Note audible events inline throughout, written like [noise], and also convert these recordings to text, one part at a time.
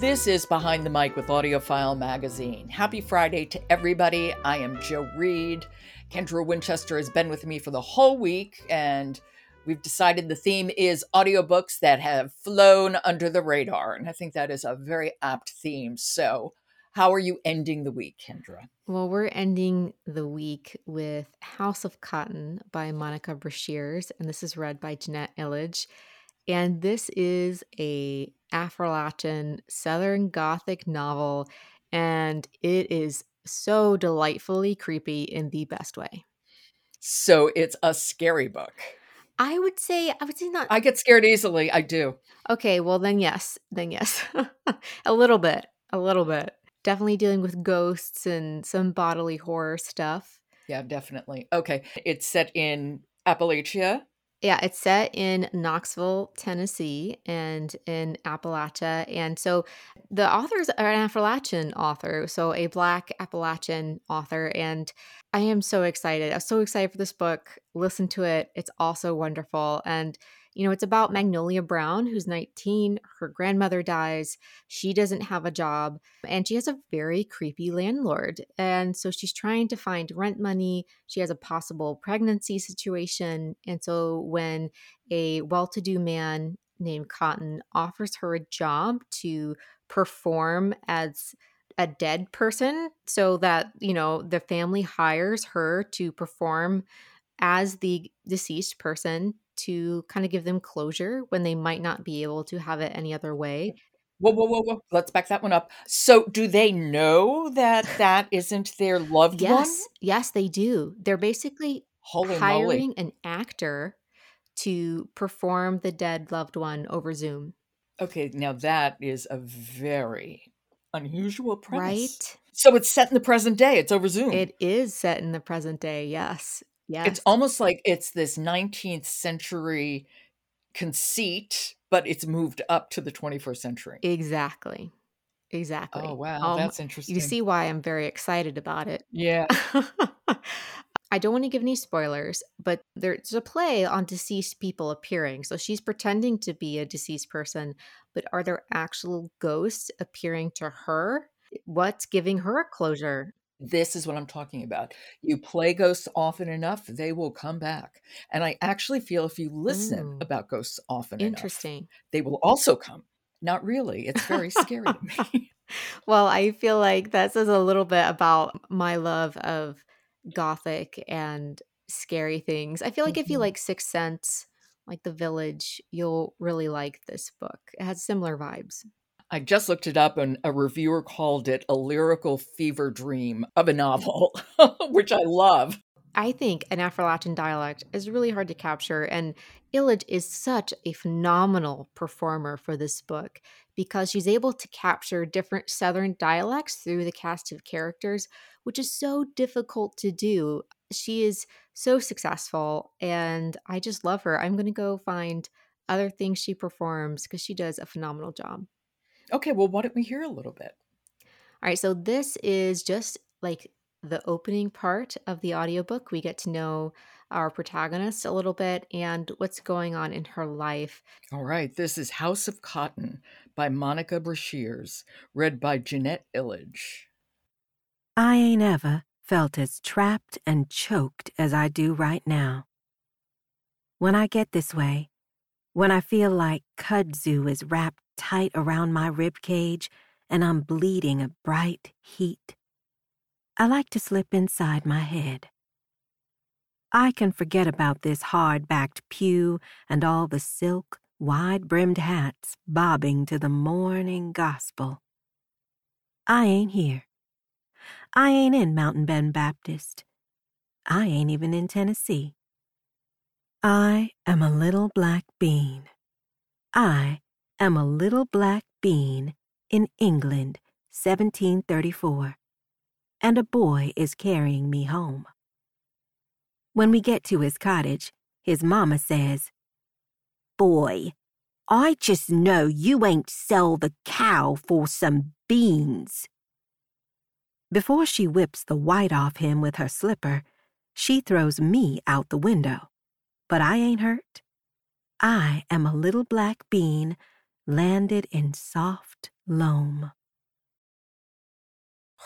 This is Behind the Mic with AudioFile Magazine. Happy Friday to everybody. I am Jo Reed. Kendra Winchester has been with me for the whole week, and we've decided the theme is audiobooks that have flown under the radar. And I think that is a very apt theme. So, how are you ending the week, Kendra? Well, we're ending the week with House of Cotton by Monica Brashears, and this is read by Jeanette Illidge. And this is a Afro-Appalachian Southern Gothic novel, and it is so delightfully creepy in the best way. So it's a scary book. I would say I would say not I get scared easily. I do. Okay, well then yes. Then yes. [laughs] a little bit. A little bit. Definitely dealing with ghosts and some bodily horror stuff. Yeah, definitely. Okay. It's set in Appalachia. Yeah, it's set in Knoxville, Tennessee, and in Appalachia. And so the authors are an Appalachian author, so a Black Appalachian author. And I am so excited. I'm so excited for this book. Listen to it. It's also wonderful. And you know, it's about Magnolia Brown, who's 19. Her grandmother dies. She doesn't have a job, and she has a very creepy landlord. And so she's trying to find rent money. She has a possible pregnancy situation. And so when a well to do man named Cotton offers her a job to perform as a dead person so that you know the family hires her to perform as the deceased person to kind of give them closure when they might not be able to have it any other way. Mm. Whoa, whoa, whoa, whoa. Let's back that one up. So, do they know that [sighs] that isn't their loved yes, one? Yes, yes, they do. They're basically Holy hiring moly. an actor to perform the dead loved one over Zoom. Okay, now that is a very unusual premise. Right? So, it's set in the present day. It's over Zoom. It is set in the present day, yes. Yes. It's almost like it's this 19th century conceit, but it's moved up to the 21st century. Exactly. Exactly. Oh, wow. Um, that's interesting. You see why I'm very excited about it. Yeah. [laughs] I don't want to give any spoilers, but there's a play on deceased people appearing. So she's pretending to be a deceased person, but are there actual ghosts appearing to her? What's giving her a closure? This is what I'm talking about. You play ghosts often enough, they will come back. And I actually feel if you listen Ooh. about ghosts often Interesting. enough, they will also come. Not really. It's very scary to [laughs] me. Well, I feel like that says a little bit about my love of gothic and scary things. I feel like if you Mhm. like Sixth Sense, like The Village, you'll really like this book. It has similar vibes. I just looked it up and a reviewer called it a lyrical fever dream of a novel, [laughs] which I love. I think an Afro-Appalachian dialect is really hard to capture, and Illidge is such a phenomenal performer for this book because she's able to capture different Southern dialects through the cast of characters, which is so difficult to do. She is so successful, and I just love her. I'm going to go find other things she performs because she does a phenomenal job. Okay, well, why don't we hear a little bit? All right, so this is just like the opening part of the audiobook. We get to know our protagonist a little bit and what's going on in her life. All right, this is House of Cotton by Monica Brashears, read by Jeanette Illidge. I ain't ever felt as trapped and choked as I do right now. When I get this way, When I feel like kudzu is wrapped tight around my rib cage and I'm bleeding a bright heat, I like to slip inside my head. I can forget about this hard backed pew and all the silk, wide brimmed hats bobbing to the morning gospel. I ain't here. I ain't in Mountain Bend Baptist. I ain't even in Tennessee. I am a little black bean. I am a little black bean in England, 1734, and a boy is carrying me home. When we get to his cottage, his mamma says, Boy, I just know you ain't sell the cow for some beans. Before she whips the white off him with her slipper, she throws me out the window. But I ain't hurt. I am a little black bean landed in soft loam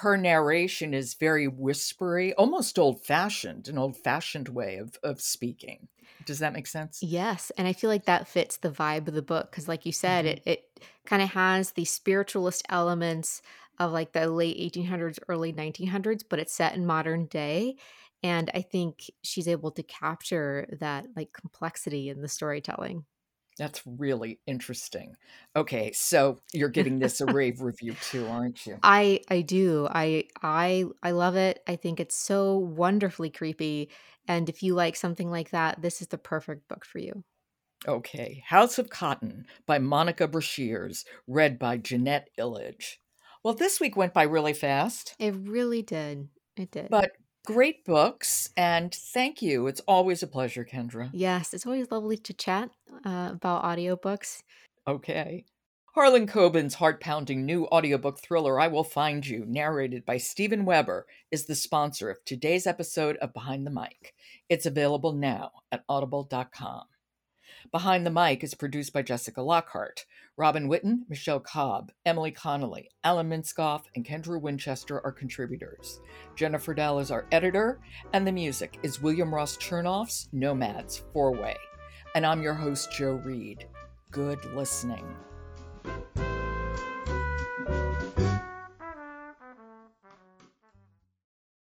her narration is very whispery, almost old fashioned, an old fashioned way of, of speaking. Does that make sense? Yes. And I feel like that fits the vibe of the book because, like you said, mm-hmm. it, it kind of has the spiritualist elements of like the late 1800s, early 1900s, but it's set in modern day. And I think she's able to capture that like complexity in the storytelling. That's really interesting. Okay, so you're getting this a rave review too, aren't you? I I do. I I I love it. I think it's so wonderfully creepy and if you like something like that, this is the perfect book for you. Okay, House of Cotton by Monica Brashears, read by Jeanette Illidge. Well, this week went by really fast. It really did. It did. But great books and thank you. It's always a pleasure kendra. Yes it's always lovely to chat uh, about audiobooks. Okay. Harlan coben's heart-pounding new audiobook thriller i will find you narrated by Steven weber is the sponsor of today's episode of behind the mic. It's available now at audible.com Behind the Mic is produced by Jessica Lockhart. Robin Whitten, Michelle Cobb, Emily Connolly, Alan Minskoff, and Kendra Winchester are contributors. Jennifer Dell is our editor, and the music is William Ross Chernoff's Nomads Four Way. And I'm your host, Jo Reed. Good listening.